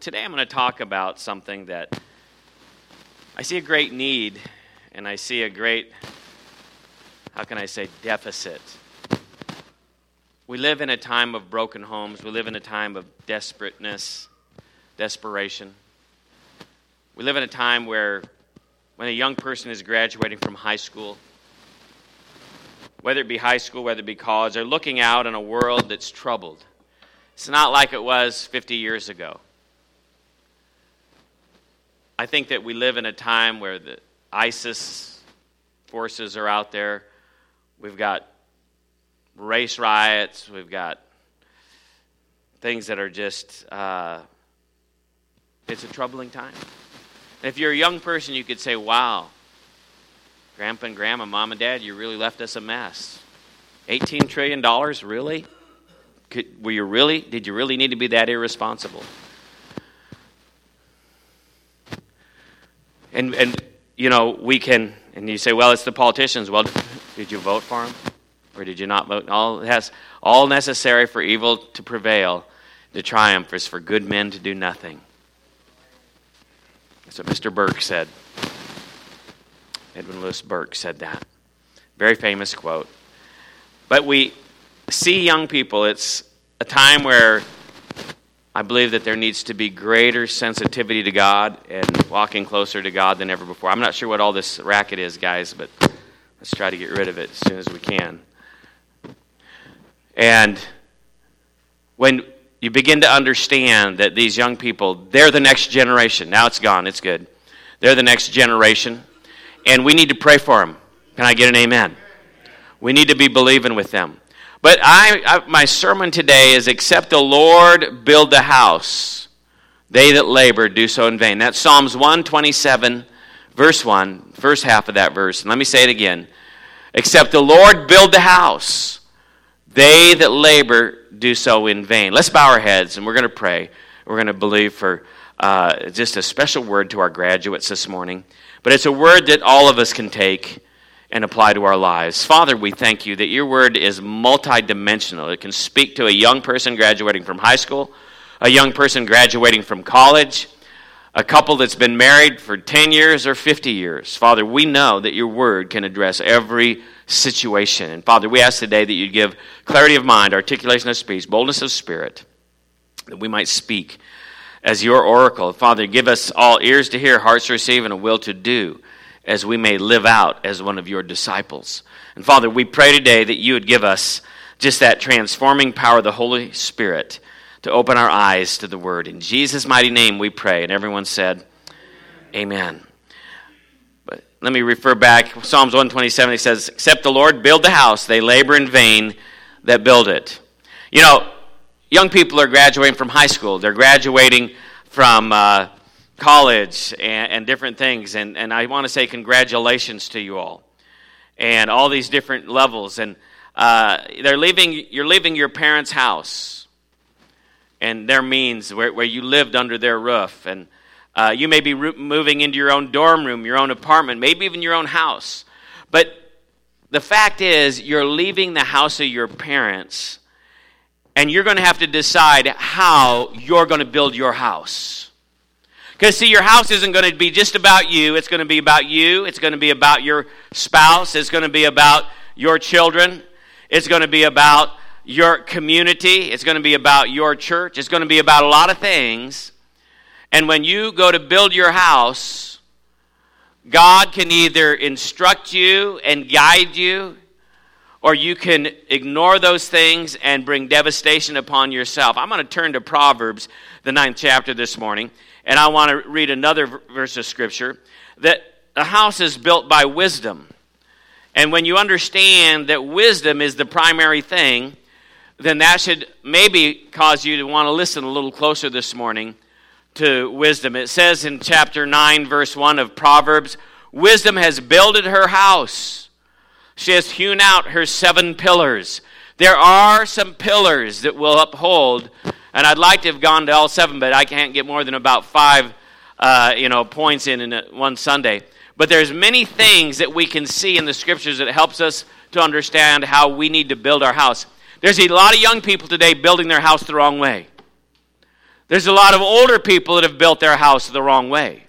Today I'm going to talk about something that I see a great need and I see a great, how can I say, deficit. We live in a time of broken homes, we live in a time of desperateness, desperation. We live in a time where when a young person is graduating from high school, whether it be high school, whether it be college, they're looking out in a world that's troubled. It's not like it was 50 years ago. I think that we live in a time where the ISIS forces are out there. We've got race riots. We've got things that are just, uh, it's a troubling time. if you're a young person, you could say, wow, grandpa and grandma, mom and dad, you really left us a mess. $18 trillion, really? Could, were you really, did you really need to be that irresponsible? And, and, you know, we can, and you say, well, it's the politicians. Well, did you vote for them? Or did you not vote? All, has, all necessary for evil to prevail, to triumph, is for good men to do nothing. That's what Mr. Burke said. Edwin Lewis Burke said that. Very famous quote. But we see young people, it's a time where I believe that there needs to be greater sensitivity to God and walking closer to God than ever before. I'm not sure what all this racket is, guys, but let's try to get rid of it as soon as we can. And when you begin to understand that these young people, they're the next generation. Now it's gone, it's good. They're the next generation, and we need to pray for them. Can I get an amen? We need to be believing with them. But I, I, my sermon today is Except the Lord build the house, they that labor do so in vain. That's Psalms 127, verse 1, first half of that verse. And let me say it again. Except the Lord build the house, they that labor do so in vain. Let's bow our heads and we're going to pray. We're going to believe for uh, just a special word to our graduates this morning. But it's a word that all of us can take and apply to our lives. Father, we thank you that your word is multidimensional. It can speak to a young person graduating from high school, a young person graduating from college, a couple that's been married for 10 years or 50 years. Father, we know that your word can address every situation. And Father, we ask today that you give clarity of mind, articulation of speech, boldness of spirit, that we might speak as your oracle. Father, give us all ears to hear, hearts to receive, and a will to do as we may live out as one of your disciples. And Father, we pray today that you would give us just that transforming power of the Holy Spirit to open our eyes to the Word. In Jesus' mighty name we pray. And everyone said, Amen. But let me refer back. Psalms 127, it says, Except the Lord build the house, they labor in vain that build it. You know, young people are graduating from high school. They're graduating from uh, college and, and different things. And, and I want to say congratulations to you all and all these different levels. And uh, they're leaving, you're leaving your parents' house and their means where, where you lived under their roof. And uh, you may be moving into your own dorm room, your own apartment, maybe even your own house. But the fact is, you're leaving the house of your parents, and you're going to have to decide how you're going to build your house. Because, see, your house isn't going to be just about you. It's going to be about you. It's going to be about your spouse. It's going to be about your children. It's going to be about your community. It's going to be about your church. It's going to be about a lot of things. And when you go to build your house, God can either instruct you and guide you, or you can ignore those things and bring devastation upon yourself. I'm going to turn to Proverbs, the ninth chapter, this morning. And I want to read another verse of Scripture that a house is built by wisdom. And when you understand that wisdom is the primary thing, then that should maybe cause you to want to listen a little closer this morning to wisdom. It says in chapter 9, verse 1 of Proverbs Wisdom has builded her house, she has hewn out her seven pillars. There are some pillars that will uphold and I'd like to have gone to all seven, but I can't get more than about five, uh, you know, points in in one Sunday. But there's many things that we can see in the scriptures that helps us to understand how we need to build our house. There's a lot of young people today building their house the wrong way. There's a lot of older people that have built their house the wrong way.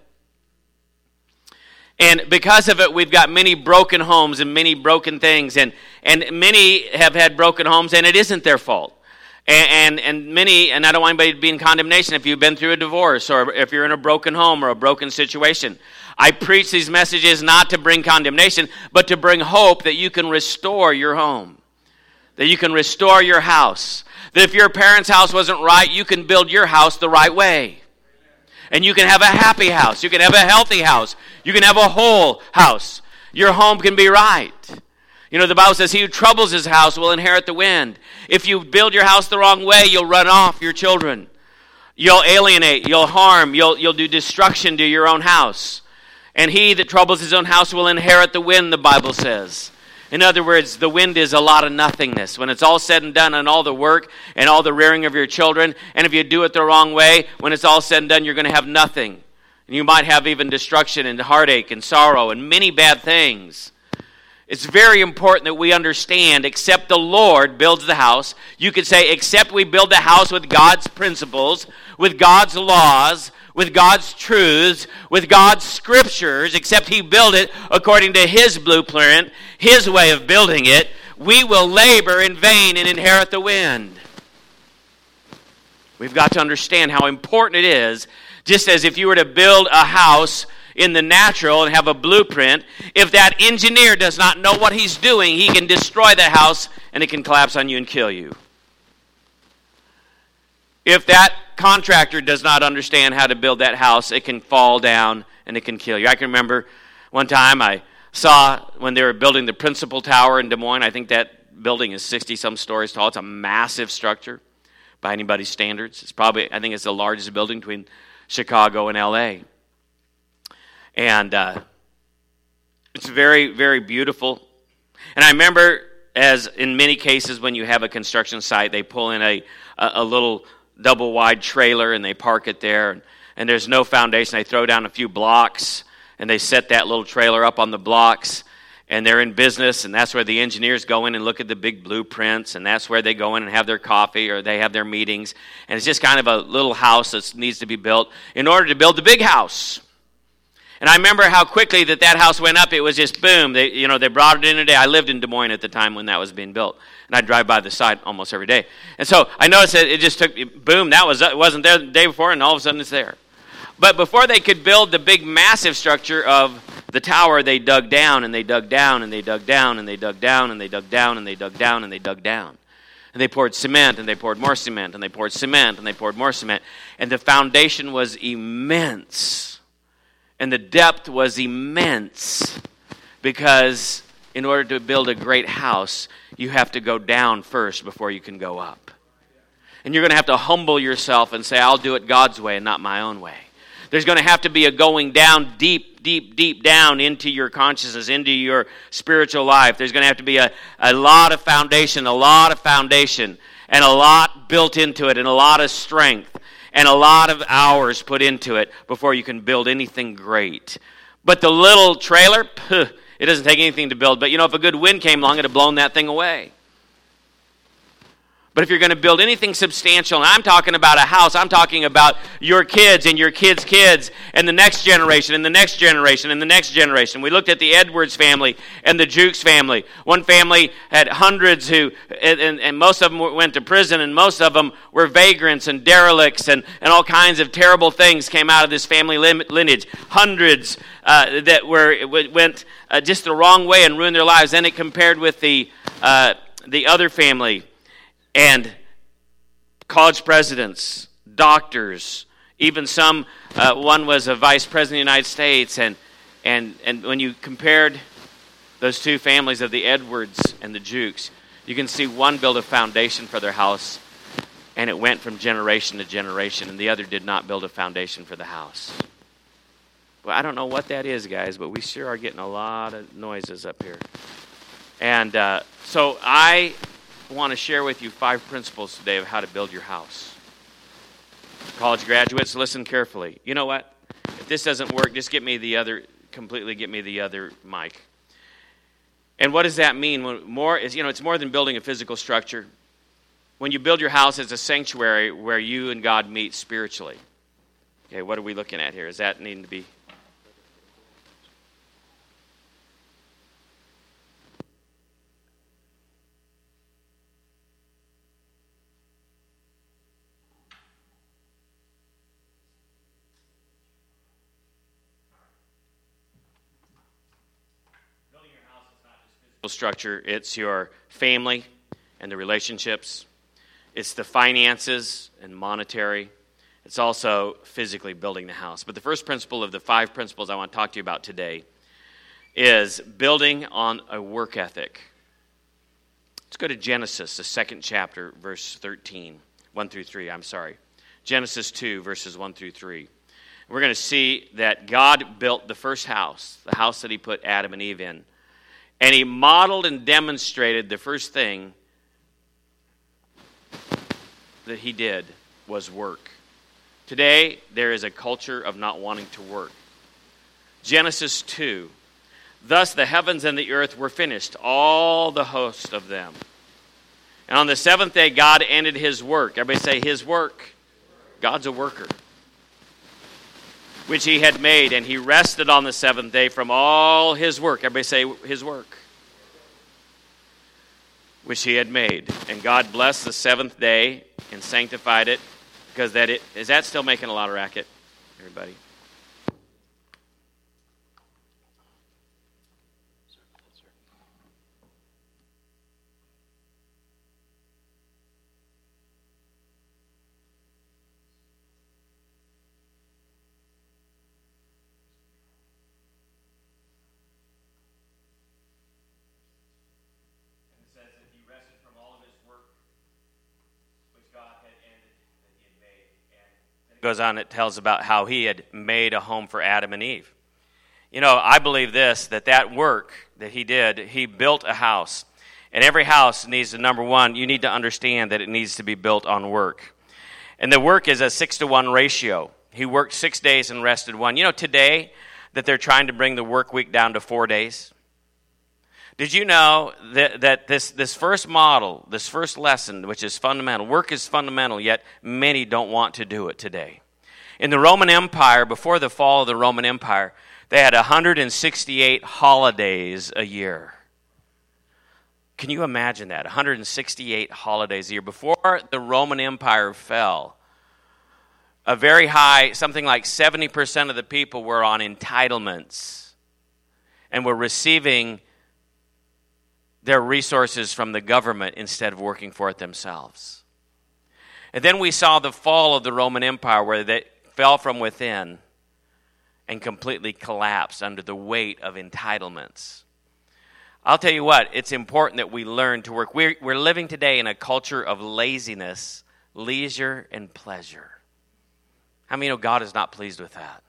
And because of it, we've got many broken homes and many broken things. And, and many have had broken homes, and it isn't their fault. And, and, and, many, and I don't want anybody to be in condemnation if you've been through a divorce or if you're in a broken home or a broken situation. I preach these messages not to bring condemnation, but to bring hope that you can restore your home, that you can restore your house. That if your parents' house wasn't right, you can build your house the right way. And you can have a happy house. You can have a healthy house. You can have a whole house. Your home can be right. You know, the Bible says, He who troubles his house will inherit the wind. If you build your house the wrong way, you'll run off your children. You'll alienate, you'll harm, you'll, you'll do destruction to your own house. And he that troubles his own house will inherit the wind, the Bible says. In other words, the wind is a lot of nothingness. When it's all said and done, and all the work and all the rearing of your children, and if you do it the wrong way, when it's all said and done, you're going to have nothing. And you might have even destruction and heartache and sorrow and many bad things. It's very important that we understand, except the Lord builds the house. You could say, except we build the house with God's principles, with God's laws, with God's truths, with God's scriptures, except He build it according to His blueprint, His way of building it, we will labor in vain and inherit the wind. We've got to understand how important it is, just as if you were to build a house in the natural and have a blueprint, if that engineer does not know what he's doing, he can destroy the house and it can collapse on you and kill you. If that contractor does not understand how to build that house, it can fall down and it can kill you. I can remember one time I saw when they were building the principal tower in Des Moines. I think that building is 60 some stories tall. It's a massive structure by anybody's standards. It's probably, I think it's the largest building between Chicago and LA. And uh, it's very, very beautiful. And I remember, as in many cases, when you have a construction site, they pull in a, a, a little double wide trailer and they park it there. And, and there's no foundation. They throw down a few blocks and they set that little trailer up on the blocks and they're in business and that's where the engineers go in and look at the big blueprints and that's where they go in and have their coffee or they have their meetings and it's just kind of a little house that needs to be built in order to build the big house and I remember how quickly that that house went up. It was just boom. They, you know, they brought it in a day. I lived in Des Moines at the time when that was being built, and I'd drive by the site almost every day. And so I noticed that it just took boom. That was it wasn't there the day before, and all of a sudden it's there. But before they could build the big, massive structure of the tower, they dug down and they dug down and they dug down and they dug down and they dug down and they dug down and they dug down. And they poured cement and they poured more cement and they poured cement and they poured more cement. And the foundation was immense and the depth was immense because in order to build a great house, you have to go down first before you can go up. And you're going to have to humble yourself and say, I'll do it God's way and not my own way. There's going to have to be a going down deep, deep, deep down into your consciousness, into your spiritual life. There's going to have to be a, a lot of foundation, a lot of foundation, and a lot built into it, and a lot of strength and a lot of hours put into it before you can build anything great. But the little trailer, it doesn't take anything to build. But you know, if a good wind came along, it'd have blown that thing away. But if you're going to build anything substantial, and I'm talking about a house, I'm talking about your kids and your kids' kids and the next generation and the next generation and the next generation. We looked at the Edwards family and the Jukes family. One family had hundreds who, and, and most of them went to prison, and most of them were vagrants and derelicts, and, and all kinds of terrible things came out of this family lineage. Hundreds uh, that were went uh, just the wrong way and ruined their lives. Then it compared with the, uh, the other family and college presidents, doctors, even some, uh, one was a vice president of the United States. And, and, and when you compared those two families of the Edwards and the Jukes, you can see one built a foundation for their house, and it went from generation to generation, and the other did not build a foundation for the house. Well, I don't know what that is, guys, but we sure are getting a lot of noises up here. And uh, so I want to share with you five principles today of how to build your house. College graduates, listen carefully. You know what? If this doesn't work, just get me the other, completely get me the other mic. And what does that mean? More is, you know, it's more than building a physical structure. when you build your house as a sanctuary where you and God meet spiritually. Okay, what are we looking at here? Is that needing to be structure it's your family and the relationships, it's the finances and monetary, it's also physically building the house. But the first principle of the five principles I want to talk to you about today is building on a work ethic. Let's go to Genesis, the second chapter, verse 13, 1 through 3. I'm sorry. Genesis 2, verses 1 through 3. We're going to see that God built the first house, the house that He put Adam and Eve in, and he modeled and demonstrated the first thing that he did was work. Today, there is a culture of not wanting to work. Genesis 2 Thus the heavens and the earth were finished, all the host of them. And on the seventh day, God ended his work. Everybody say, His work. God's a worker. Which he had made, and he rested on the seventh day from all his work. Everybody say, His work which he had made. And God blessed the seventh day and sanctified it because that it is that still making a lot of racket, everybody? Goes on, it tells about how he had made a home for Adam and Eve. You know, I believe this that that work that he did, he built a house. And every house needs to, number one, you need to understand that it needs to be built on work. And the work is a six to one ratio. He worked six days and rested one. You know, today that they're trying to bring the work week down to four days. Did you know that, that this, this first model, this first lesson, which is fundamental, work is fundamental, yet many don't want to do it today? In the Roman Empire, before the fall of the Roman Empire, they had 168 holidays a year. Can you imagine that? 168 holidays a year. Before the Roman Empire fell, a very high, something like 70% of the people were on entitlements and were receiving their resources from the government instead of working for it themselves. And then we saw the fall of the Roman Empire where they fell from within and completely collapsed under the weight of entitlements. I'll tell you what, it's important that we learn to work. We're, we're living today in a culture of laziness, leisure, and pleasure. How many know God is not pleased with that?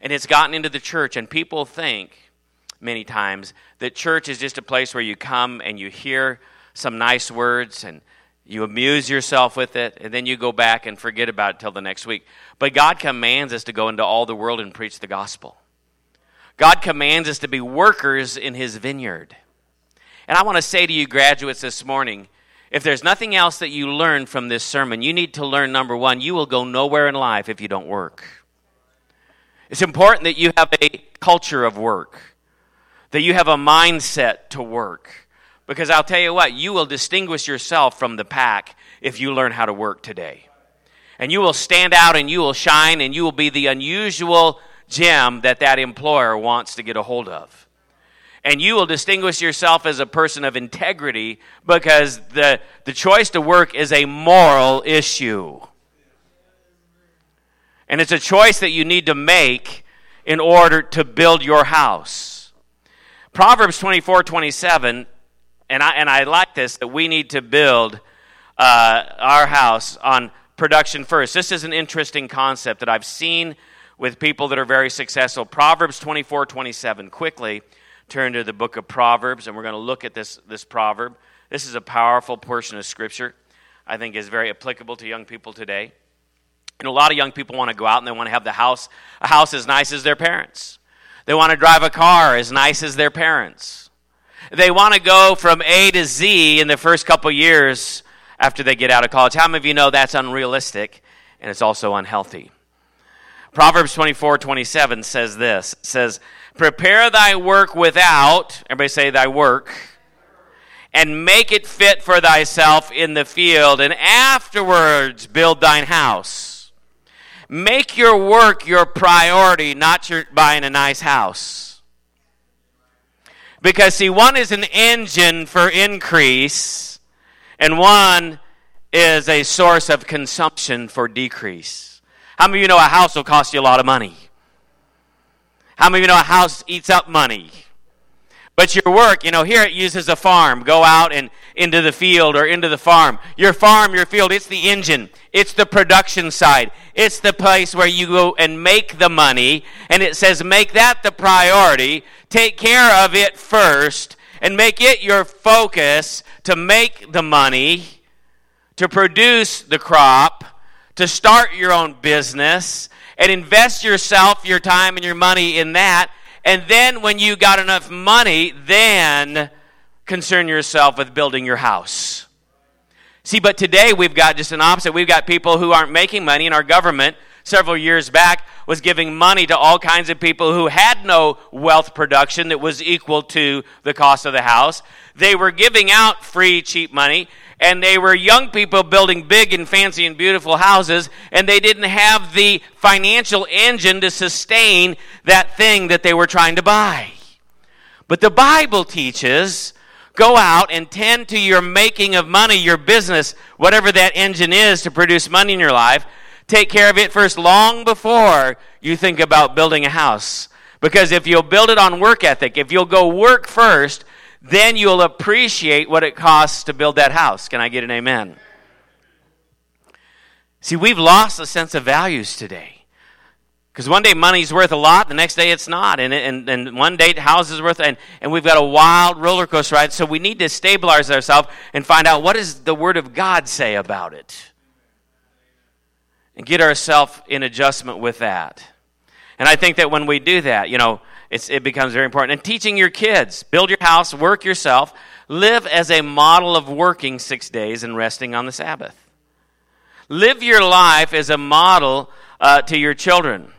And it's gotten into the church, and people think many times that church is just a place where you come and you hear some nice words and you amuse yourself with it, and then you go back and forget about it till the next week. But God commands us to go into all the world and preach the gospel. God commands us to be workers in His vineyard. And I want to say to you, graduates, this morning if there's nothing else that you learn from this sermon, you need to learn number one, you will go nowhere in life if you don't work. It's important that you have a culture of work that you have a mindset to work. Because I'll tell you what, you will distinguish yourself from the pack if you learn how to work today. And you will stand out and you will shine and you will be the unusual gem that that employer wants to get a hold of. And you will distinguish yourself as a person of integrity because the, the choice to work is a moral issue. And it's a choice that you need to make in order to build your house. Proverbs 24 27, and I, and I like this, that we need to build uh, our house on production first. This is an interesting concept that I've seen with people that are very successful. Proverbs 24 27. Quickly turn to the book of Proverbs, and we're going to look at this, this proverb. This is a powerful portion of Scripture, I think is very applicable to young people today. And a lot of young people want to go out and they want to have the house, a house as nice as their parents. They want to drive a car as nice as their parents. They want to go from A to Z in the first couple years after they get out of college. How many of you know that's unrealistic and it's also unhealthy? Proverbs 24 27 says this says, Prepare thy work without, everybody say thy work, and make it fit for thyself in the field, and afterwards build thine house. Make your work your priority, not your buying a nice house. Because, see, one is an engine for increase, and one is a source of consumption for decrease. How many of you know a house will cost you a lot of money? How many of you know a house eats up money? But your work, you know, here it uses a farm. Go out and into the field or into the farm. Your farm, your field, it's the engine. It's the production side. It's the place where you go and make the money. And it says, make that the priority. Take care of it first and make it your focus to make the money, to produce the crop, to start your own business, and invest yourself, your time, and your money in that and then when you got enough money, then concern yourself with building your house. See, but today we've got just an opposite. We've got people who aren't making money, and our government several years back was giving money to all kinds of people who had no wealth production that was equal to the cost of the house. They were giving out free, cheap money, and they were young people building big and fancy and beautiful houses, and they didn't have the financial engine to sustain that thing that they were trying to buy. But the Bible teaches go out and tend to your making of money, your business, whatever that engine is to produce money in your life. Take care of it first, long before you think about building a house. Because if you'll build it on work ethic, if you'll go work first, then you'll appreciate what it costs to build that house. Can I get an amen? See, we've lost a sense of values today. Because one day money's worth a lot, the next day it's not. And, and, and one day house is worth, and, and we've got a wild roller coaster ride. So we need to stabilize ourselves and find out what does the Word of God say about it. And get ourselves in adjustment with that. And I think that when we do that, you know, it becomes very important. And teaching your kids build your house, work yourself, live as a model of working six days and resting on the Sabbath. Live your life as a model uh, to your children.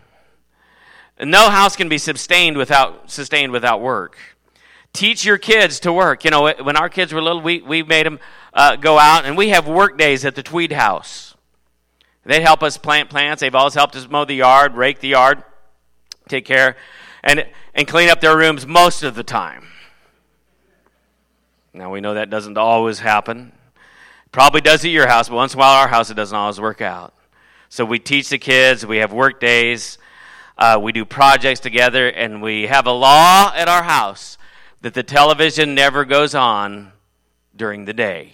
No house can be sustained without, sustained without work. Teach your kids to work. You know, when our kids were little, we, we made them uh, go out, and we have work days at the Tweed House. They help us plant plants. They've always helped us mow the yard, rake the yard, take care and, and clean up their rooms most of the time. Now, we know that doesn't always happen. Probably does at your house, but once in a while, our house, it doesn't always work out. So we teach the kids, we have work days, uh, we do projects together, and we have a law at our house that the television never goes on during the day.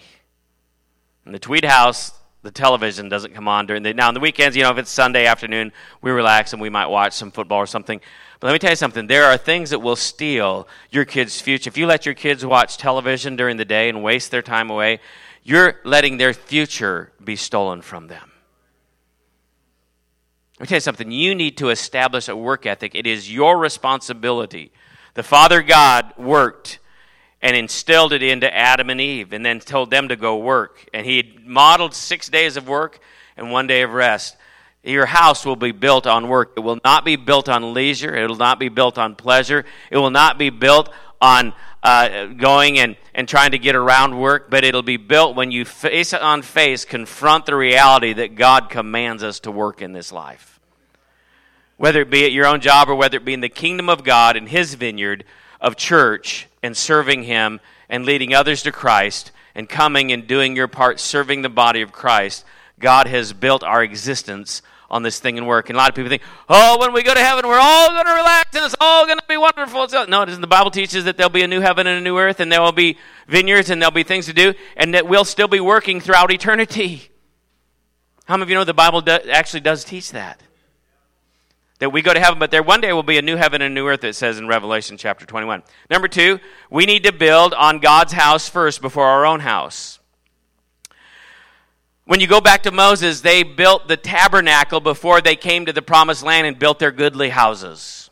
In the Tweed house, the television doesn't come on during the now on the weekends. You know, if it's Sunday afternoon, we relax and we might watch some football or something. But let me tell you something. There are things that will steal your kids' future. If you let your kids watch television during the day and waste their time away, you're letting their future be stolen from them. Let me tell you something. You need to establish a work ethic. It is your responsibility. The Father God worked and instilled it into Adam and Eve and then told them to go work. And He modeled six days of work and one day of rest. Your house will be built on work. It will not be built on leisure. It will not be built on pleasure. It will not be built on uh, going and, and trying to get around work, but it'll be built when you face on face confront the reality that God commands us to work in this life. Whether it be at your own job or whether it be in the kingdom of God in His vineyard of church and serving Him and leading others to Christ and coming and doing your part serving the body of Christ, God has built our existence on this thing and work. And a lot of people think, oh, when we go to heaven, we're all going to relax and it's all going to be wonderful. No, it isn't. The Bible teaches that there'll be a new heaven and a new earth, and there will be vineyards and there'll be things to do, and that we'll still be working throughout eternity. How many of you know the Bible do, actually does teach that? That we go to heaven, but there one day will be a new heaven and a new earth, it says in Revelation chapter 21. Number two, we need to build on God's house first before our own house. When you go back to Moses, they built the tabernacle before they came to the promised land and built their goodly houses.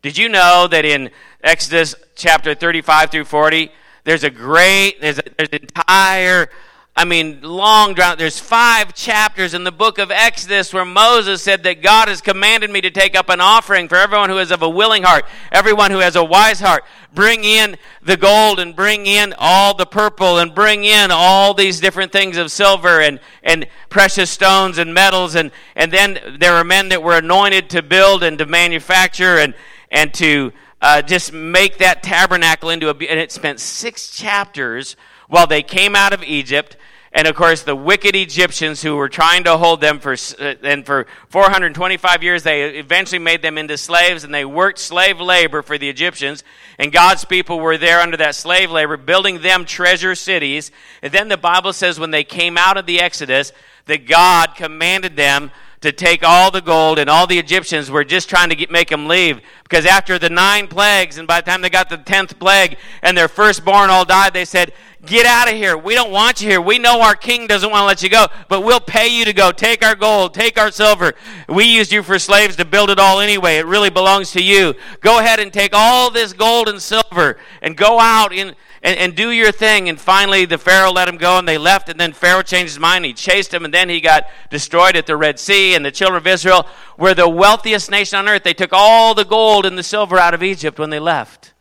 Did you know that in Exodus chapter 35 through 40, there's a great, there's, a, there's an entire I mean, long drawn. There's five chapters in the book of Exodus where Moses said that God has commanded me to take up an offering for everyone who is of a willing heart, everyone who has a wise heart. Bring in the gold and bring in all the purple and bring in all these different things of silver and, and precious stones and metals. And, and then there were men that were anointed to build and to manufacture and, and to uh, just make that tabernacle into a. And it spent six chapters while they came out of Egypt and of course, the wicked Egyptians who were trying to hold them for, uh, and for 425 years, they eventually made them into slaves and they worked slave labor for the Egyptians. And God's people were there under that slave labor, building them treasure cities. And then the Bible says when they came out of the Exodus, that God commanded them to take all the gold, and all the Egyptians were just trying to get, make them leave. Because after the nine plagues, and by the time they got the tenth plague, and their firstborn all died, they said, Get out of here. We don't want you here. We know our king doesn't want to let you go, but we'll pay you to go. Take our gold, take our silver. We used you for slaves to build it all anyway. It really belongs to you. Go ahead and take all this gold and silver and go out in and, and do your thing. And finally, the Pharaoh let him go, and they left. And then Pharaoh changed his mind. He chased him, and then he got destroyed at the Red Sea. And the children of Israel were the wealthiest nation on earth. They took all the gold and the silver out of Egypt when they left.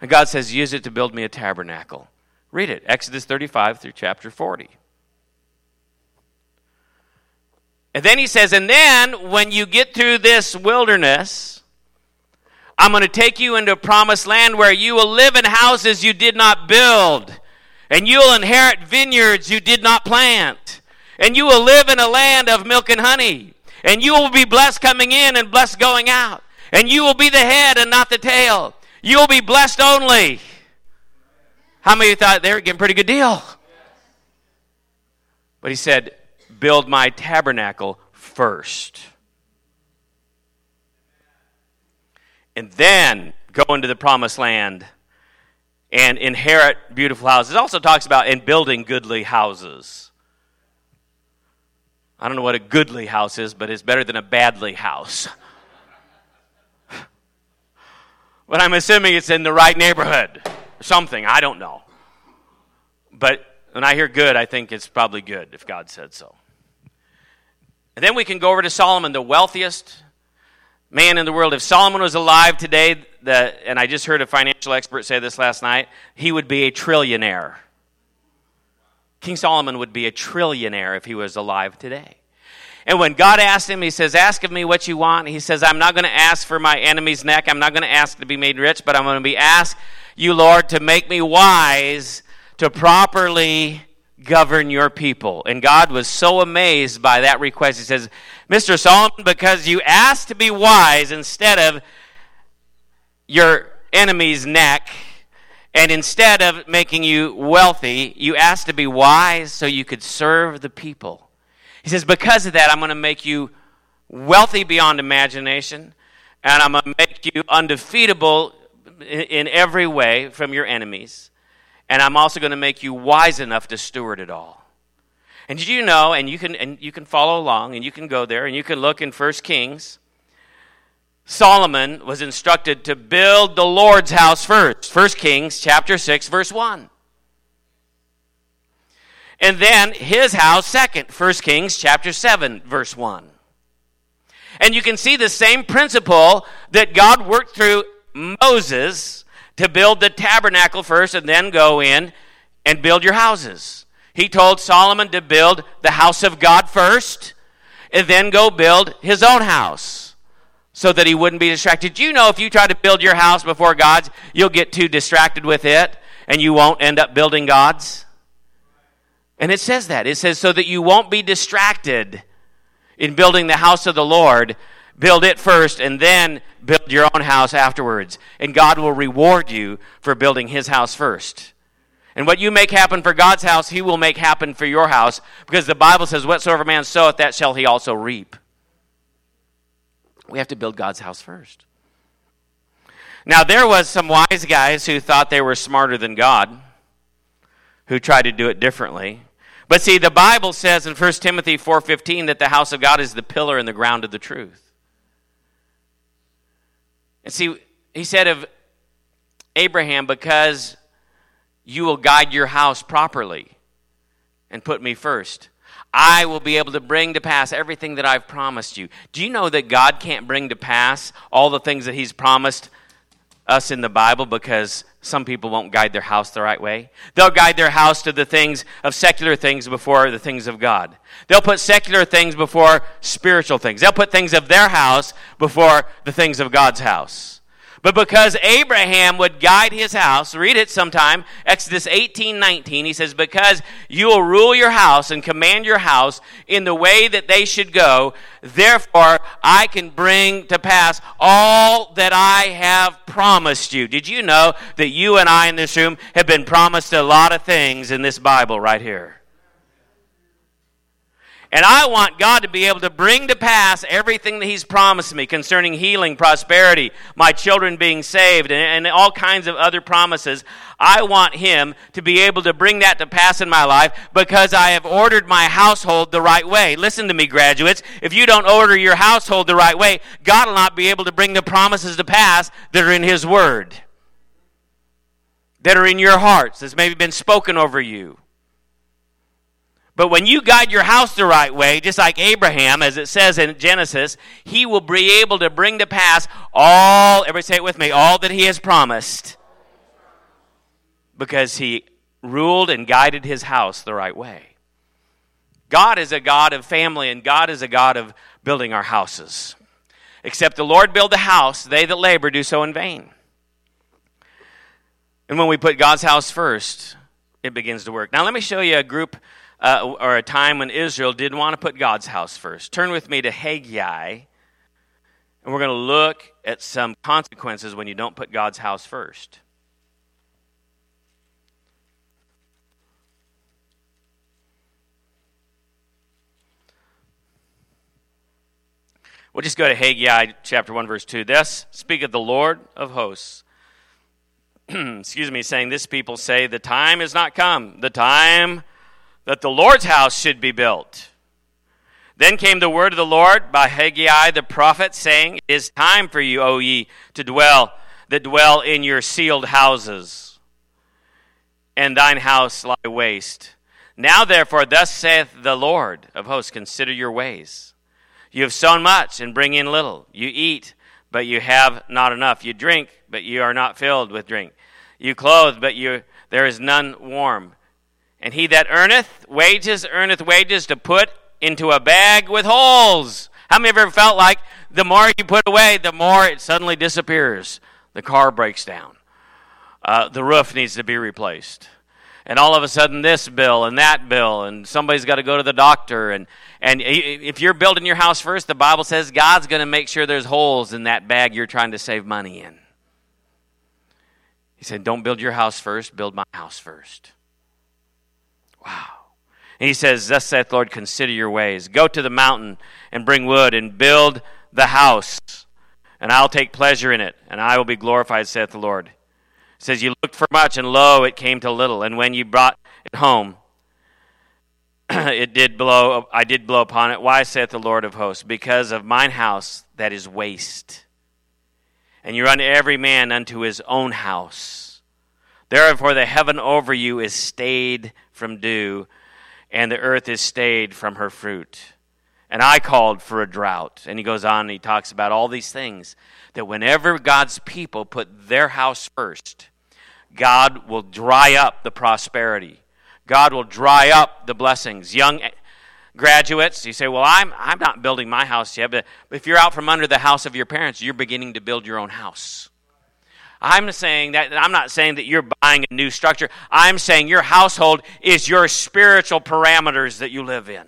And God says, Use it to build me a tabernacle. Read it Exodus 35 through chapter 40. And then he says, And then when you get through this wilderness, I'm going to take you into a promised land where you will live in houses you did not build, and you will inherit vineyards you did not plant, and you will live in a land of milk and honey, and you will be blessed coming in and blessed going out, and you will be the head and not the tail. You will be blessed only. How many thought they were getting a pretty good deal? But he said, Build my tabernacle first. and then go into the promised land and inherit beautiful houses. It also talks about in building goodly houses. I don't know what a goodly house is, but it's better than a badly house. but I'm assuming it's in the right neighborhood or something. I don't know. But when I hear good, I think it's probably good if God said so. And then we can go over to Solomon, the wealthiest man in the world. If Solomon was alive today, the, and I just heard a financial expert say this last night, he would be a trillionaire. King Solomon would be a trillionaire if he was alive today. And when God asked him, he says, Ask of me what you want. He says, I'm not going to ask for my enemy's neck. I'm not going to ask to be made rich, but I'm going to be asked you, Lord, to make me wise to properly govern your people. And God was so amazed by that request. He says, Mr. Solomon, because you asked to be wise instead of your enemy's neck, and instead of making you wealthy, you asked to be wise so you could serve the people. He says, Because of that, I'm going to make you wealthy beyond imagination, and I'm going to make you undefeatable in every way from your enemies and I'm also going to make you wise enough to steward it all. And did you know, and you can and you can follow along and you can go there and you can look in First Kings. Solomon was instructed to build the Lord's house first. First Kings chapter 6 verse 1. And then his house second. First Kings chapter 7 verse 1. And you can see the same principle that God worked through Moses to build the tabernacle first and then go in and build your houses. He told Solomon to build the house of God first and then go build his own house so that he wouldn't be distracted. You know, if you try to build your house before God's, you'll get too distracted with it and you won't end up building God's. And it says that. It says, so that you won't be distracted in building the house of the Lord, Build it first and then build your own house afterwards. And God will reward you for building his house first. And what you make happen for God's house, he will make happen for your house because the Bible says, Whatsoever man soweth, that shall he also reap. We have to build God's house first. Now, there was some wise guys who thought they were smarter than God, who tried to do it differently. But see, the Bible says in 1 Timothy 4.15 that the house of God is the pillar and the ground of the truth. And see, he said of Abraham, because you will guide your house properly. and put me first, I will be able to bring to pass everything that I've promised you. Do you know that God can't bring to pass all the things that He's promised us in the Bible because some people won't guide their house the right way. They'll guide their house to the things of secular things before the things of God. They'll put secular things before spiritual things. They'll put things of their house before the things of God's house. But because Abraham would guide his house, read it sometime, Exodus 18 19, he says, Because you will rule your house and command your house in the way that they should go, therefore I can bring to pass all that I have promised you. Did you know that you and I in this room have been promised a lot of things in this Bible right here? And I want God to be able to bring to pass everything that He's promised me concerning healing, prosperity, my children being saved, and, and, all kinds of other promises. I want Him to be able to bring that to pass in my life because I have ordered my household the right way. Listen to me, graduates. If you don't order your household the right way, God will not be able to bring the promises to pass that are in His Word, that are in your hearts, that's maybe been spoken over you. But when you guide your house the right way, just like Abraham, as it says in Genesis, he will be able to bring to pass all, everybody say it with me, all that he has promised. Because he ruled and guided his house the right way. God is a God of family, and God is a God of building our houses. Except the Lord build the house, they that labor do so in vain. And when we put God's house first, it begins to work. Now, let me show you a group uh, or a time when Israel didn't want to put God's house first. Turn with me to Haggai, and we're going to look at some consequences when you don't put God's house first. We'll just go to Haggai chapter 1, verse 2. Thus speaketh the Lord of hosts. Excuse me, saying, This people say, The time is not come, the time that the Lord's house should be built. Then came the word of the Lord by Haggai the prophet, saying, It is time for you, O ye, to dwell, that dwell in your sealed houses, and thine house lie waste. Now therefore, thus saith the Lord of hosts, consider your ways. You have sown much and bring in little. You eat, but you have not enough. You drink, but you are not filled with drink. You clothe, but you, there is none warm. And he that earneth wages earneth wages to put into a bag with holes. How many of you ever felt like the more you put away, the more it suddenly disappears? The car breaks down. Uh, the roof needs to be replaced. And all of a sudden, this bill and that bill, and somebody's got to go to the doctor. And, and if you're building your house first, the Bible says God's going to make sure there's holes in that bag you're trying to save money in. He said, Don't build your house first, build my house first. Wow. And he says, Thus saith Lord, consider your ways. Go to the mountain and bring wood and build the house, and I'll take pleasure in it, and I will be glorified, saith the Lord. It says, You looked for much, and lo, it came to little. And when you brought it home, it did blow I did blow upon it. Why saith the Lord of hosts? Because of mine house that is waste. And you run every man unto his own house. Therefore the heaven over you is stayed from dew, and the earth is stayed from her fruit. And I called for a drought. And he goes on and he talks about all these things that whenever God's people put their house first, God will dry up the prosperity. God will dry up the blessings. Young graduates, you say, Well, I'm, I'm not building my house yet, but if you're out from under the house of your parents, you're beginning to build your own house. I'm saying that I'm not saying that you're buying a new structure. I'm saying your household is your spiritual parameters that you live in.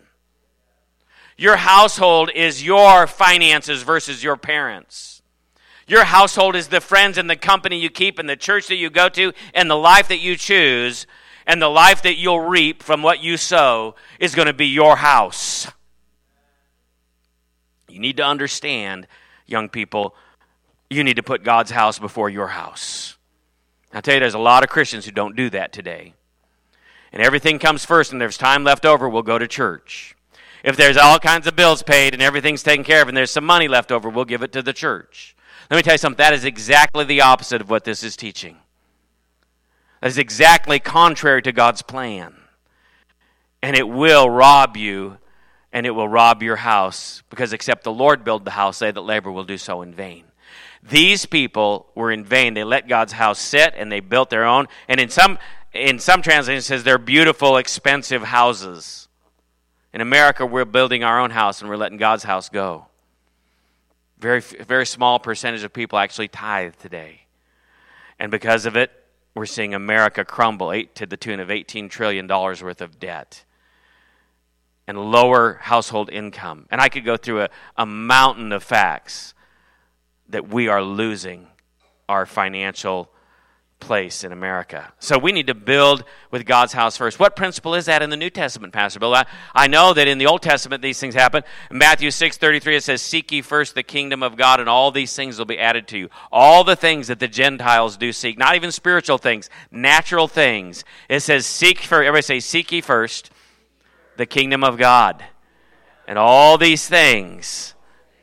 Your household is your finances versus your parents. Your household is the friends and the company you keep and the church that you go to and the life that you choose and the life that you'll reap from what you sow is going to be your house. You need to understand, young people, you need to put God's house before your house. I tell you, there's a lot of Christians who don't do that today. And everything comes first, and there's time left over, we'll go to church. If there's all kinds of bills paid and everything's taken care of, and there's some money left over, we'll give it to the church. Let me tell you something, that is exactly the opposite of what this is teaching. That is exactly contrary to God's plan. and it will rob you and it will rob your house because except the Lord build the house, they that labor will do so in vain. These people were in vain. They let God's house sit and they built their own. And in some in some translations says they're beautiful, expensive houses. In America, we're building our own house and we're letting God's house go. Very very small percentage of people actually tithe today. And because of it, we're seeing America crumble eight, to the tune of $18 trillion worth of debt and lower household income. And I could go through a, a mountain of facts that we are losing our financial place in America. So we need to build with God's house first. What principle is that in the New Testament, Pastor Bill? I, I know that in the Old Testament these things happen. In Matthew 6 33, it says, Seek ye first the kingdom of God, and all these things will be added to you. All the things that the Gentiles do seek, not even spiritual things, natural things. It says, Seek for, everybody say, Seek ye first the kingdom of God. And all these things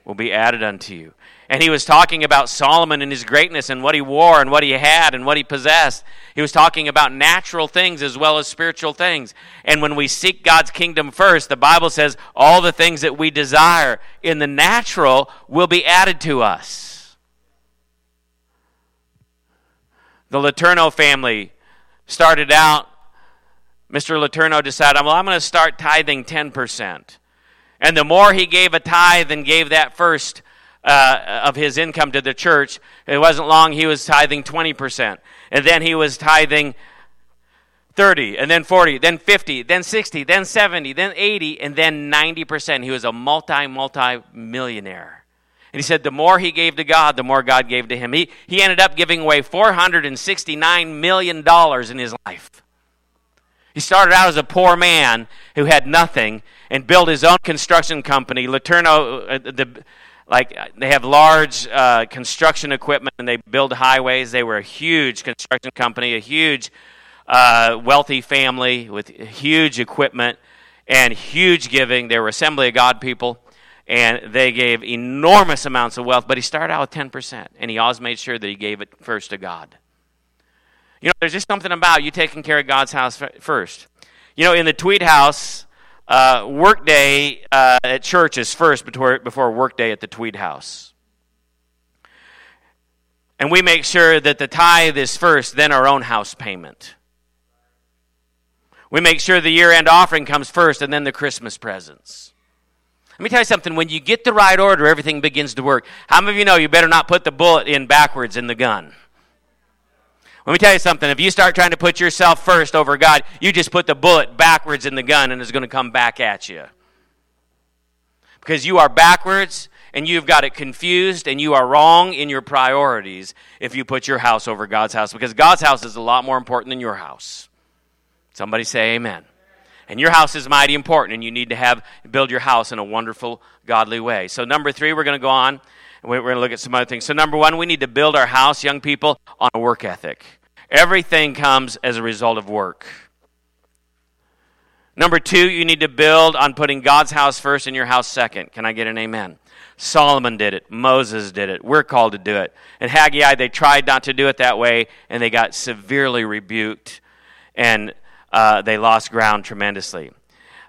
will be added unto you. And he was talking about Solomon and his greatness and what he wore and what he had and what he possessed. He was talking about natural things as well as spiritual things. And when we seek God's kingdom first, the Bible says all the things that we desire in the natural will be added to us. The Letourneau family started out Mr. Letourneau decided, well, I'm going to start tithing 10%. And the more he gave a tithe and gave that first uh, of his income to the church, it wasn't long he was tithing 20%. And then he was tithing 30, and then 40, then 50, then 60, then 70, then 80, and then 90%. He was a multi, multi millionaire. And he said the more he gave to God, the more God gave to him. He, he ended up giving away $469 million in his life. He started out as a poor man who had nothing and built his own construction company. LeTourneau, uh, the, like they have large uh, construction equipment and they build highways. They were a huge construction company, a huge uh, wealthy family with huge equipment and huge giving. They were Assembly of God people and they gave enormous amounts of wealth. But he started out with 10%, and he always made sure that he gave it first to God. You know, there's just something about you taking care of God's house first. You know, in the Tweed House, uh, workday uh, at church is first before, before workday at the Tweed House. And we make sure that the tithe is first, then our own house payment. We make sure the year end offering comes first, and then the Christmas presents. Let me tell you something. When you get the right order, everything begins to work. How many of you know you better not put the bullet in backwards in the gun? Let me tell you something. If you start trying to put yourself first over God, you just put the bullet backwards in the gun and it's going to come back at you. Because you are backwards and you've got it confused and you are wrong in your priorities if you put your house over God's house. Because God's house is a lot more important than your house. Somebody say amen. And your house is mighty important and you need to have build your house in a wonderful, godly way. So, number three, we're going to go on we're going to look at some other things. So, number one, we need to build our house, young people, on a work ethic. Everything comes as a result of work. Number two, you need to build on putting God's house first and your house second. Can I get an amen? Solomon did it. Moses did it. We're called to do it. And Haggai, they tried not to do it that way, and they got severely rebuked, and uh, they lost ground tremendously.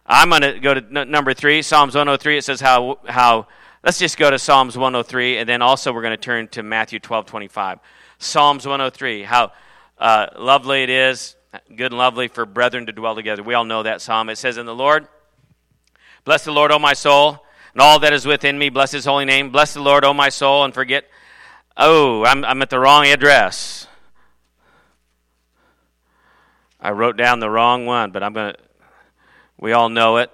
I'm going to go to n- number three, Psalms 103. It says how, how Let's just go to Psalms 103, and then also we're going to turn to Matthew 12 25. Psalms 103, how uh, lovely it is, good and lovely for brethren to dwell together. We all know that psalm. It says, In the Lord, bless the Lord, O my soul, and all that is within me, bless his holy name. Bless the Lord, O my soul, and forget. Oh, I'm, I'm at the wrong address. I wrote down the wrong one, but I'm going to. We all know it.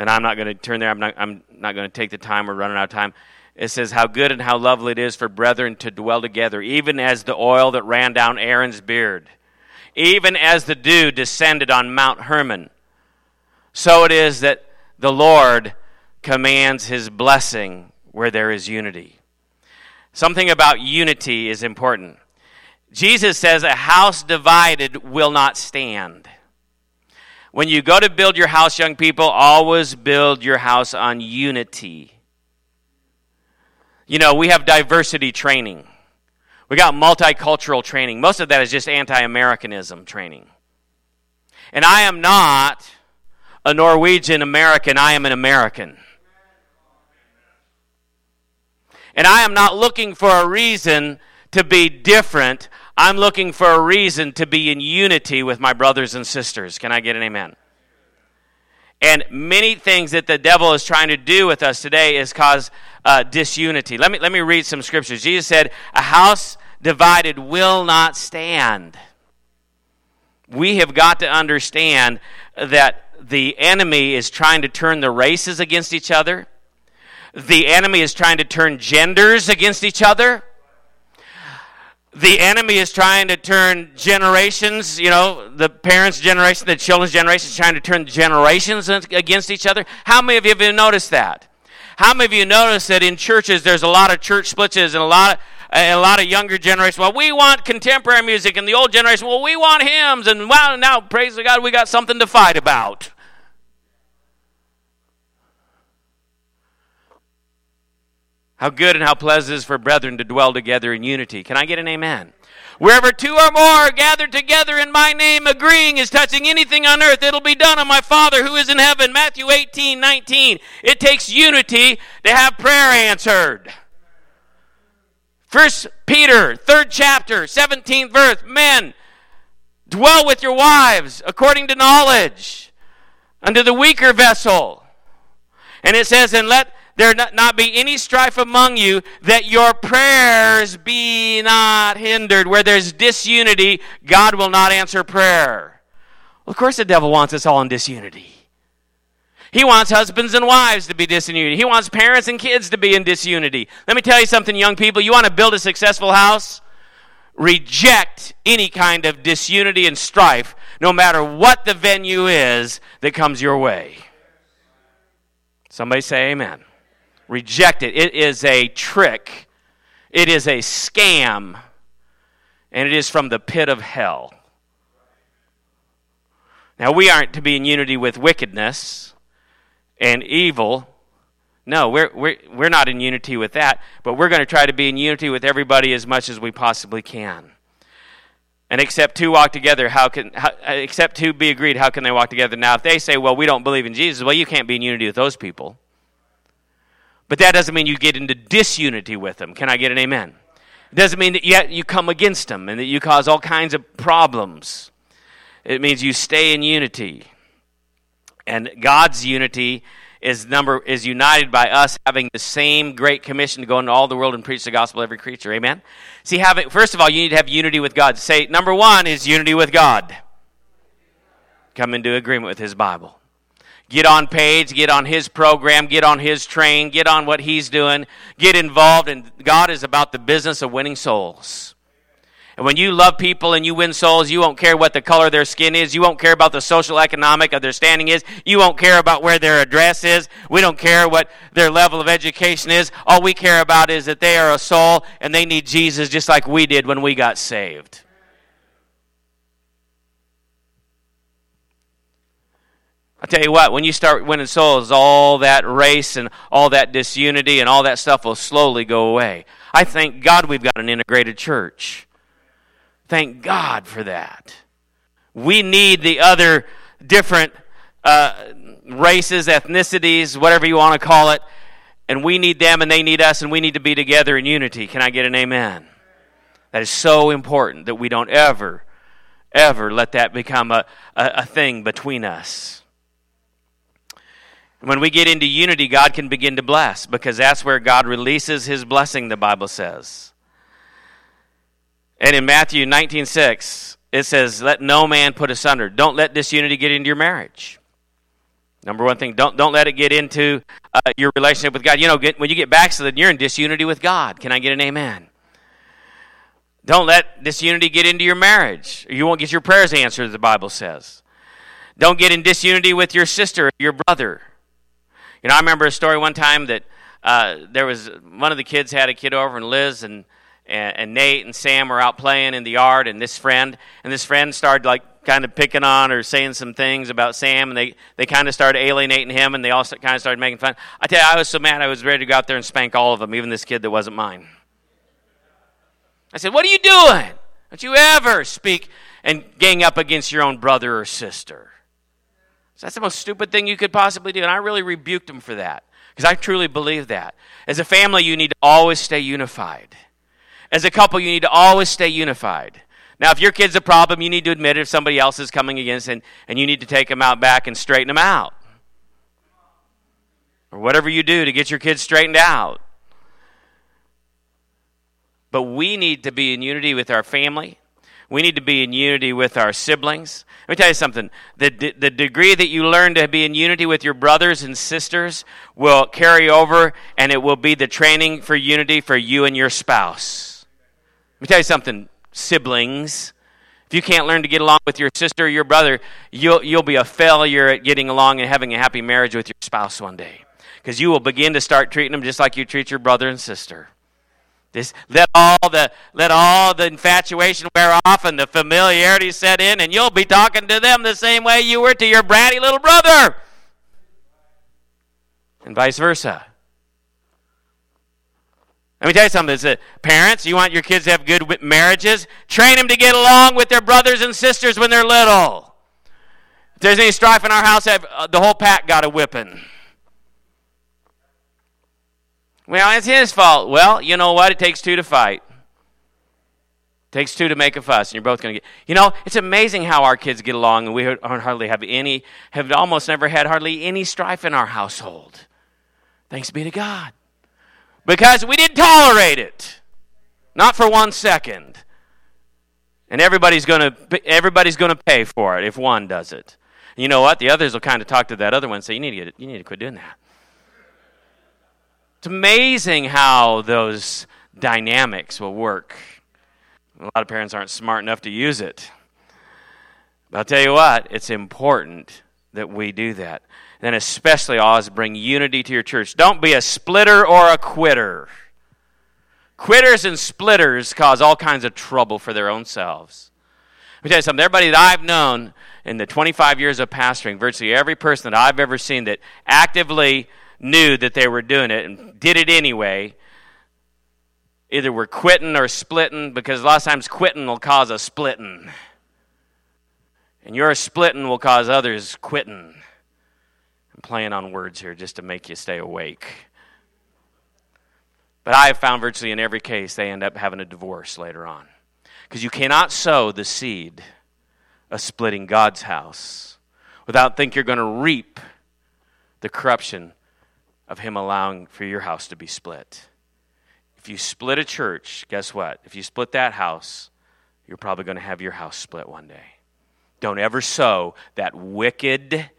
And I'm not going to turn there. I'm not, I'm not going to take the time. We're running out of time. It says, How good and how lovely it is for brethren to dwell together, even as the oil that ran down Aaron's beard, even as the dew descended on Mount Hermon. So it is that the Lord commands his blessing where there is unity. Something about unity is important. Jesus says, A house divided will not stand. When you go to build your house, young people, always build your house on unity. You know, we have diversity training. We got multicultural training. Most of that is just anti Americanism training. And I am not a Norwegian American, I am an American. And I am not looking for a reason to be different. I'm looking for a reason to be in unity with my brothers and sisters. Can I get an amen? And many things that the devil is trying to do with us today is cause uh, disunity. Let me, let me read some scriptures. Jesus said, A house divided will not stand. We have got to understand that the enemy is trying to turn the races against each other. The enemy is trying to turn genders against each other. The enemy is trying to turn generations, you know, the parents' generation, the children's generation, is trying to turn generations against each other. How many of you have noticed that? How many of you notice that in churches there's a lot of church splits and a lot of a lot of younger generation, well, we want contemporary music, and the old generation, well, we want hymns, and well, now, praise the God, we got something to fight about. How good and how pleasant it is for brethren to dwell together in unity. Can I get an amen? Wherever two or more are gathered together in my name, agreeing is touching anything on earth, it'll be done on my Father who is in heaven. Matthew 18, 19. It takes unity to have prayer answered. First Peter, third chapter, 17th verse. Men, dwell with your wives according to knowledge, unto the weaker vessel. And it says, and let there not be any strife among you, that your prayers be not hindered. Where there's disunity, God will not answer prayer. Well, of course, the devil wants us all in disunity. He wants husbands and wives to be disunity. He wants parents and kids to be in disunity. Let me tell you something, young people. You want to build a successful house? Reject any kind of disunity and strife, no matter what the venue is that comes your way. Somebody say amen. Reject it. It is a trick, it is a scam, and it is from the pit of hell. Now, we aren't to be in unity with wickedness and evil. No, we're, we're, we're not in unity with that, but we're going to try to be in unity with everybody as much as we possibly can. And except two walk together, how can, how, except two be agreed, how can they walk together? Now, if they say, well, we don't believe in Jesus, well, you can't be in unity with those people. But that doesn't mean you get into disunity with them. Can I get an amen? It doesn't mean that yet you come against them and that you cause all kinds of problems. It means you stay in unity. And God's unity is number is united by us having the same great commission to go into all the world and preach the gospel to every creature. Amen. See, have it. First of all, you need to have unity with God. Say number one is unity with God. Come into agreement with His Bible. Get on page, get on his program, get on his train, get on what he's doing, get involved, and God is about the business of winning souls. And when you love people and you win souls, you won't care what the color of their skin is. You won't care about the social economic of their standing is. You won't care about where their address is. We don't care what their level of education is. All we care about is that they are a soul and they need Jesus just like we did when we got saved. I tell you what, when you start winning souls, all that race and all that disunity and all that stuff will slowly go away. I thank God we've got an integrated church. Thank God for that. We need the other different uh, races, ethnicities, whatever you want to call it, and we need them and they need us, and we need to be together in unity. Can I get an amen? That is so important that we don't ever, ever let that become a, a, a thing between us. When we get into unity, God can begin to bless because that's where God releases his blessing, the Bible says. And in Matthew 19 6, it says, Let no man put asunder. Don't let disunity get into your marriage. Number one thing, don't, don't let it get into uh, your relationship with God. You know, get, when you get backslidden, you're in disunity with God. Can I get an amen? Don't let disunity get into your marriage. You won't get your prayers answered, the Bible says. Don't get in disunity with your sister your brother. You know, I remember a story one time that uh, there was one of the kids had a kid over, and Liz and and, and Nate and Sam were out playing in the yard, and this friend and this friend started like kind of picking on or saying some things about Sam, and they, they kind of started alienating him, and they all kind of started making fun. I tell you, I was so mad, I was ready to go out there and spank all of them, even this kid that wasn't mine. I said, What are you doing? Don't you ever speak and gang up against your own brother or sister. That's the most stupid thing you could possibly do. And I really rebuked him for that because I truly believe that. As a family, you need to always stay unified. As a couple, you need to always stay unified. Now, if your kid's a problem, you need to admit it if somebody else is coming against and, and you need to take them out back and straighten them out. Or whatever you do to get your kids straightened out. But we need to be in unity with our family. We need to be in unity with our siblings. Let me tell you something. The, the degree that you learn to be in unity with your brothers and sisters will carry over, and it will be the training for unity for you and your spouse. Let me tell you something, siblings. If you can't learn to get along with your sister or your brother, you'll, you'll be a failure at getting along and having a happy marriage with your spouse one day. Because you will begin to start treating them just like you treat your brother and sister. This, let all the let all the infatuation wear off and the familiarity set in, and you'll be talking to them the same way you were to your bratty little brother, and vice versa. Let me tell you something. It's parents, you want your kids to have good marriages? Train them to get along with their brothers and sisters when they're little. If there's any strife in our house, uh, the whole pack got a whipping. Well, it's his fault. Well, you know what? It takes two to fight. It takes two to make a fuss, and you're both going to get. You know, it's amazing how our kids get along, and we hardly have any, have almost never had hardly any strife in our household. Thanks be to God. Because we didn't tolerate it. Not for one second. And everybody's going to everybody's going to pay for it if one does it. You know what? The others will kind of talk to that other one and say, "You need to get, you need to quit doing that." It's amazing how those dynamics will work. A lot of parents aren't smart enough to use it. But I'll tell you what, it's important that we do that. And especially always bring unity to your church. Don't be a splitter or a quitter. Quitters and splitters cause all kinds of trouble for their own selves. Let me tell you something. Everybody that I've known in the 25 years of pastoring, virtually every person that I've ever seen that actively knew that they were doing it and did it anyway, either we're quitting or splitting, because a lot of times quitting will cause a splitting. And your splitting will cause others quitting. I'm playing on words here just to make you stay awake. But I have found virtually in every case they end up having a divorce later on. Because you cannot sow the seed of splitting God's house without think you're going to reap the corruption of Him allowing for your house to be split. If you split a church, guess what? If you split that house, you're probably going to have your house split one day. Don't ever sow that wicked,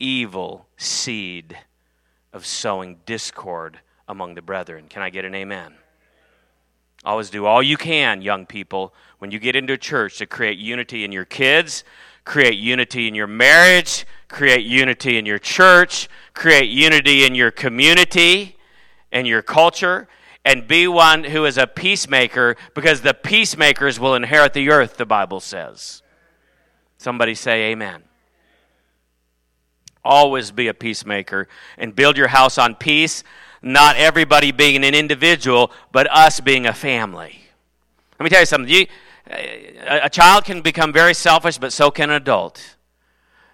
evil seed of sowing discord among the brethren. Can I get an amen? Always do all you can, young people, when you get into a church to create unity in your kids, create unity in your marriage, create unity in your church, create unity in your community and your culture, and be one who is a peacemaker because the peacemakers will inherit the earth, the Bible says. Somebody say amen. Always be a peacemaker and build your house on peace, not everybody being an individual, but us being a family. Let me tell you something. You, a child can become very selfish, but so can an adult.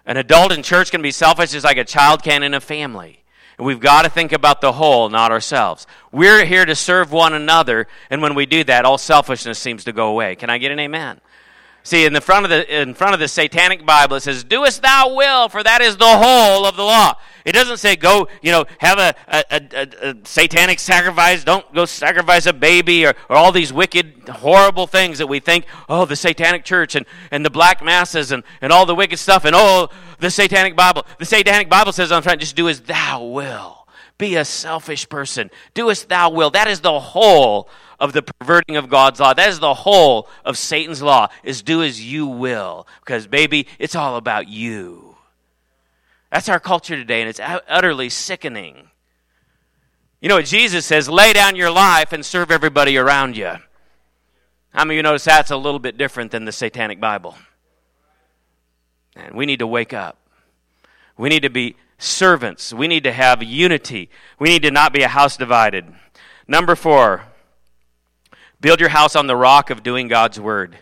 An adult in church can be selfish just like a child can in a family. And we've got to think about the whole, not ourselves. We're here to serve one another, and when we do that, all selfishness seems to go away. Can I get an amen? See, in the front of the in front of the satanic Bible, it says, "Doest thou will, for that is the whole of the law." It doesn't say go, you know, have a, a, a, a satanic sacrifice. Don't go sacrifice a baby or, or all these wicked, horrible things that we think. Oh, the satanic church and, and the black masses and, and all the wicked stuff and oh, the satanic Bible. The satanic Bible says on the front, just do as thou will. Be a selfish person. Do as thou will. That is the whole of the perverting of God's law. That is the whole of Satan's law is do as you will because baby, it's all about you. That's our culture today and it's utterly sickening. You know what Jesus says, lay down your life and serve everybody around you. How many of you notice that's a little bit different than the satanic Bible? And we need to wake up. We need to be servants. We need to have unity. We need to not be a house divided. Number four, Build your house on the rock of doing God's word.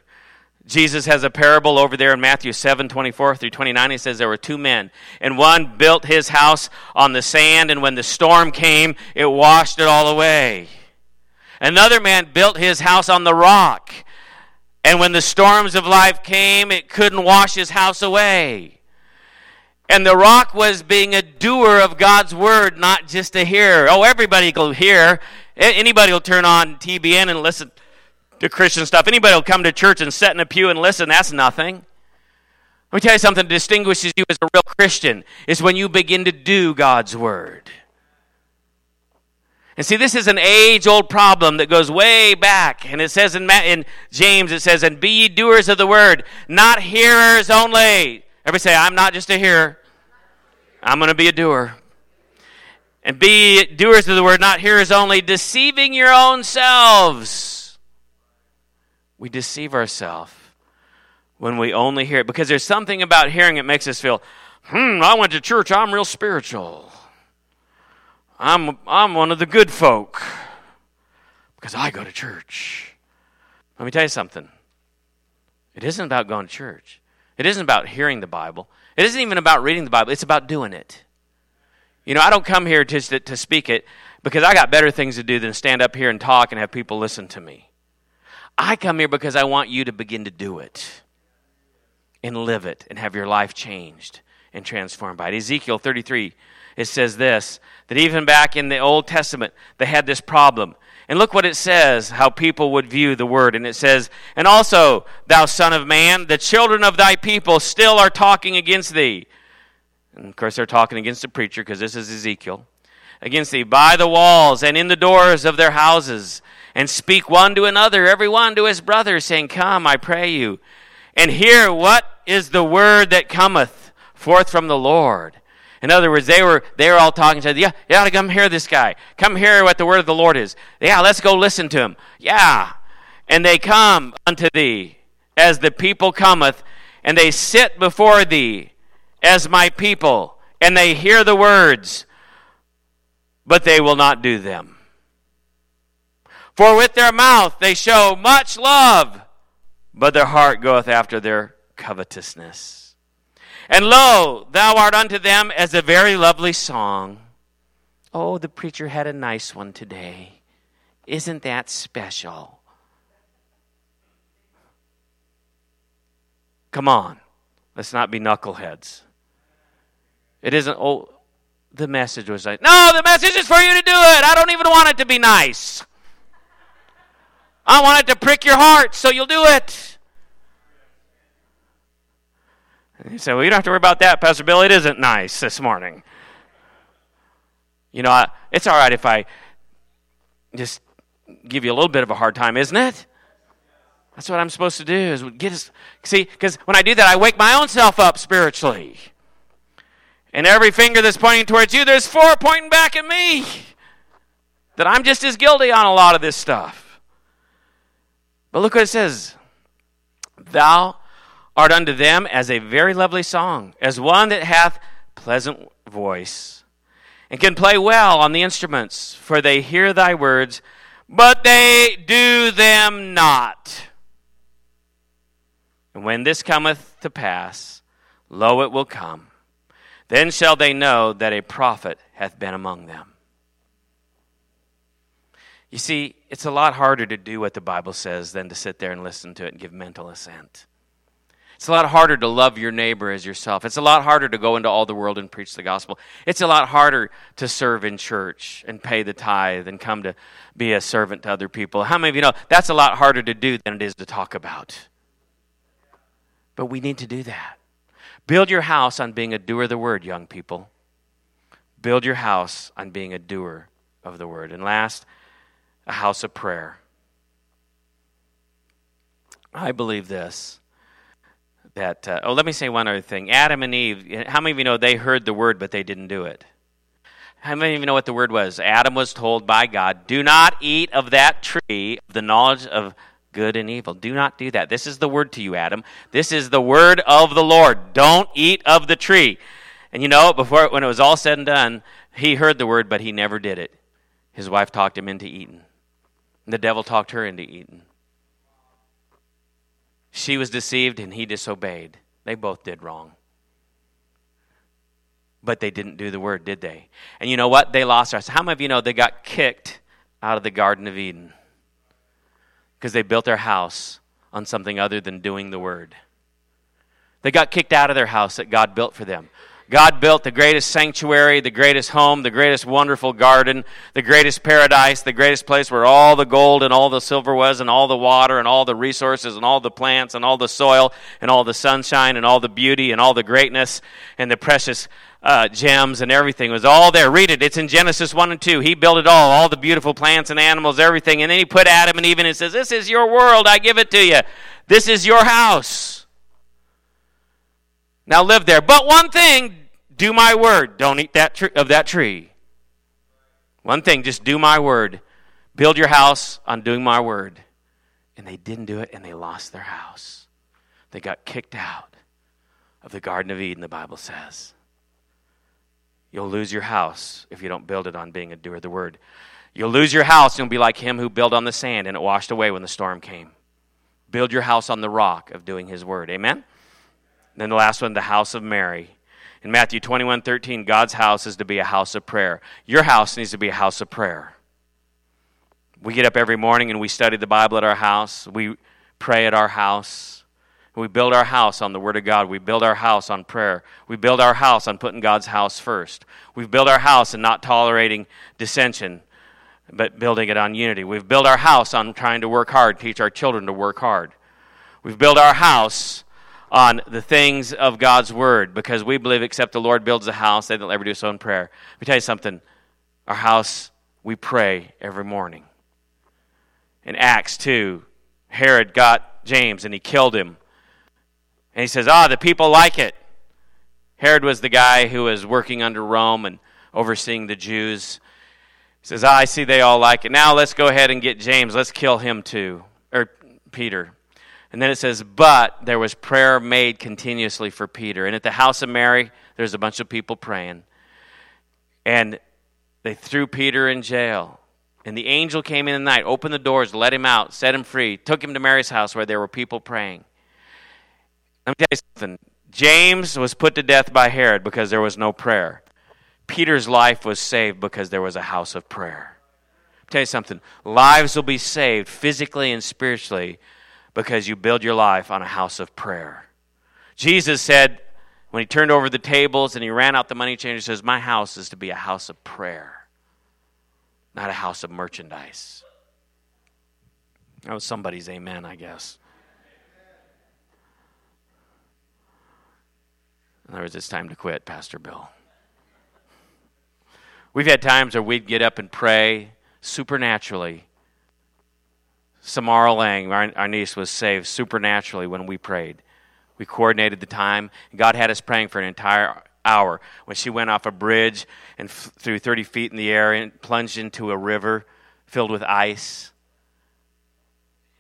Jesus has a parable over there in Matthew 7 24 through 29. He says there were two men, and one built his house on the sand, and when the storm came, it washed it all away. Another man built his house on the rock, and when the storms of life came, it couldn't wash his house away. And the rock was being a doer of God's word, not just a hearer. Oh, everybody will hear. Anybody will turn on TBN and listen to Christian stuff. Anybody will come to church and sit in a pew and listen. That's nothing. Let me tell you something that distinguishes you as a real Christian is when you begin to do God's word. And see, this is an age old problem that goes way back. And it says in, in James, it says, And be ye doers of the word, not hearers only. Everybody say, I'm not just a hearer, I'm going to be a doer. And be doers of the word, not hearers only, deceiving your own selves we deceive ourselves when we only hear it because there's something about hearing it makes us feel, hmm, I went to church, I'm real spiritual. I'm, I'm one of the good folk because I go to church. Let me tell you something. It isn't about going to church. It isn't about hearing the Bible. It isn't even about reading the Bible. It's about doing it. You know, I don't come here to, to speak it because I got better things to do than stand up here and talk and have people listen to me. I come here because I want you to begin to do it and live it and have your life changed and transformed by it. Ezekiel 33, it says this that even back in the Old Testament, they had this problem. And look what it says, how people would view the word. And it says, And also, thou son of man, the children of thy people still are talking against thee. And of course, they're talking against the preacher because this is Ezekiel. Against thee by the walls and in the doors of their houses and speak one to another, every one to his brother, saying, Come, I pray you, and hear what is the word that cometh forth from the Lord. In other words, they were they were all talking. Said, "Yeah, you ought to come hear this guy. Come hear what the word of the Lord is. Yeah, let's go listen to him. Yeah." And they come unto thee as the people cometh, and they sit before thee as my people, and they hear the words, but they will not do them. For with their mouth they show much love, but their heart goeth after their covetousness. And lo, thou art unto them as a very lovely song. Oh, the preacher had a nice one today. Isn't that special? Come on, let's not be knuckleheads. It isn't, oh, the message was like, no, the message is for you to do it. I don't even want it to be nice. I want it to prick your heart so you'll do it. You say, well, you don't have to worry about that, Pastor Bill. It isn't nice this morning. You know, it's all right if I just give you a little bit of a hard time, isn't it? That's what I'm supposed to do is get us see because when I do that I wake my own self up spiritually. And every finger that's pointing towards you, there's four pointing back at me. That I'm just as guilty on a lot of this stuff. But look what it says Thou art unto them as a very lovely song, as one that hath pleasant voice, and can play well on the instruments, for they hear thy words, but they do them not. And when this cometh to pass, lo, it will come. Then shall they know that a prophet hath been among them. You see, it's a lot harder to do what the Bible says than to sit there and listen to it and give mental assent. It's a lot harder to love your neighbor as yourself. It's a lot harder to go into all the world and preach the gospel. It's a lot harder to serve in church and pay the tithe and come to be a servant to other people. How many of you know that's a lot harder to do than it is to talk about? But we need to do that. Build your house on being a doer of the word, young people. Build your house on being a doer of the word. And last, a house of prayer. I believe this. That, uh, oh, let me say one other thing. Adam and Eve, how many of you know they heard the word, but they didn't do it? How many of you know what the word was? Adam was told by God, do not eat of that tree of the knowledge of good and evil. Do not do that. This is the word to you, Adam. This is the word of the Lord. Don't eat of the tree. And you know, before when it was all said and done, he heard the word, but he never did it. His wife talked him into eating. The devil talked her into eating. She was deceived and he disobeyed. They both did wrong. But they didn't do the word, did they? And you know what? They lost us. How many of you know they got kicked out of the Garden of Eden? Because they built their house on something other than doing the word. They got kicked out of their house that God built for them. God built the greatest sanctuary, the greatest home, the greatest wonderful garden, the greatest paradise, the greatest place where all the gold and all the silver was, and all the water and all the resources and all the plants and all the soil and all the sunshine and all the beauty and all the greatness and the precious uh, gems and everything was all there. Read it. It's in Genesis 1 and 2. He built it all, all the beautiful plants and animals, everything. And then he put Adam and Eve in and says, This is your world. I give it to you. This is your house. Now live there. But one thing do my word. Don't eat that tr- of that tree. One thing, just do my word. Build your house on doing my word. And they didn't do it, and they lost their house. They got kicked out of the Garden of Eden, the Bible says. You'll lose your house if you don't build it on being a doer of the word. You'll lose your house, and be like him who built on the sand, and it washed away when the storm came. Build your house on the rock of doing his word. Amen? Then the last one, the house of Mary. In Matthew 21 13, God's house is to be a house of prayer. Your house needs to be a house of prayer. We get up every morning and we study the Bible at our house. We pray at our house. We build our house on the Word of God. We build our house on prayer. We build our house on putting God's house first. We've built our house and not tolerating dissension, but building it on unity. We've built our house on trying to work hard, teach our children to work hard. We've built our house on the things of God's word because we believe except the Lord builds a house, they don't ever do so in prayer. Let me tell you something. Our house, we pray every morning. In Acts 2, Herod got James and he killed him. And he says, Ah, the people like it. Herod was the guy who was working under Rome and overseeing the Jews. He says, ah, I see they all like it. Now let's go ahead and get James. Let's kill him too. Or Peter. And then it says, But there was prayer made continuously for Peter. And at the house of Mary, there's a bunch of people praying. And they threw Peter in jail. And the angel came in the night, opened the doors, let him out, set him free, took him to Mary's house where there were people praying. Let me tell you something. James was put to death by Herod because there was no prayer. Peter's life was saved because there was a house of prayer. Tell you something. Lives will be saved physically and spiritually because you build your life on a house of prayer. Jesus said, when he turned over the tables and he ran out the money changer, he says, My house is to be a house of prayer, not a house of merchandise. That was somebody's amen, I guess. In other words, it's time to quit, Pastor Bill. We've had times where we'd get up and pray supernaturally Samara Lang, our, our niece, was saved supernaturally when we prayed. We coordinated the time. God had us praying for an entire hour. When she went off a bridge and f- threw 30 feet in the air and plunged into a river filled with ice.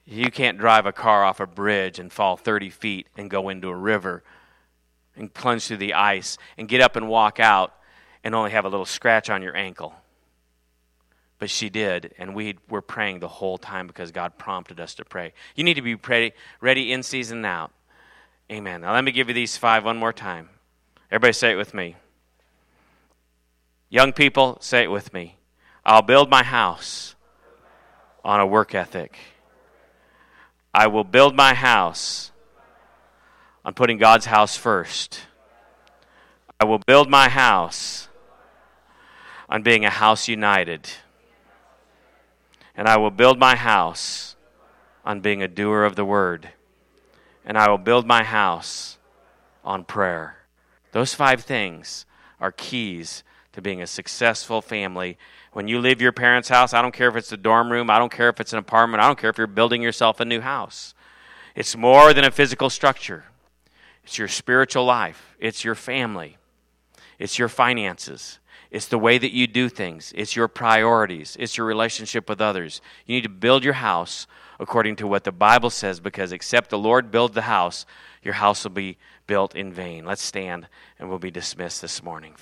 You can't drive a car off a bridge and fall 30 feet and go into a river and plunge through the ice and get up and walk out and only have a little scratch on your ankle. But she did, and we were praying the whole time because God prompted us to pray. You need to be ready, ready in season and out. Amen. Now, let me give you these five one more time. Everybody say it with me. Young people, say it with me. I'll build my house on a work ethic. I will build my house on putting God's house first. I will build my house on being a house united and I will build my house on being a doer of the word. And I will build my house on prayer. Those five things are keys to being a successful family. When you leave your parents' house, I don't care if it's a dorm room, I don't care if it's an apartment, I don't care if you're building yourself a new house. It's more than a physical structure, it's your spiritual life, it's your family, it's your finances, it's the way that you do things. It's your priorities. It's your relationship with others. You need to build your house according to what the Bible says because except the Lord build the house, your house will be built in vain. Let's stand and we'll be dismissed this morning.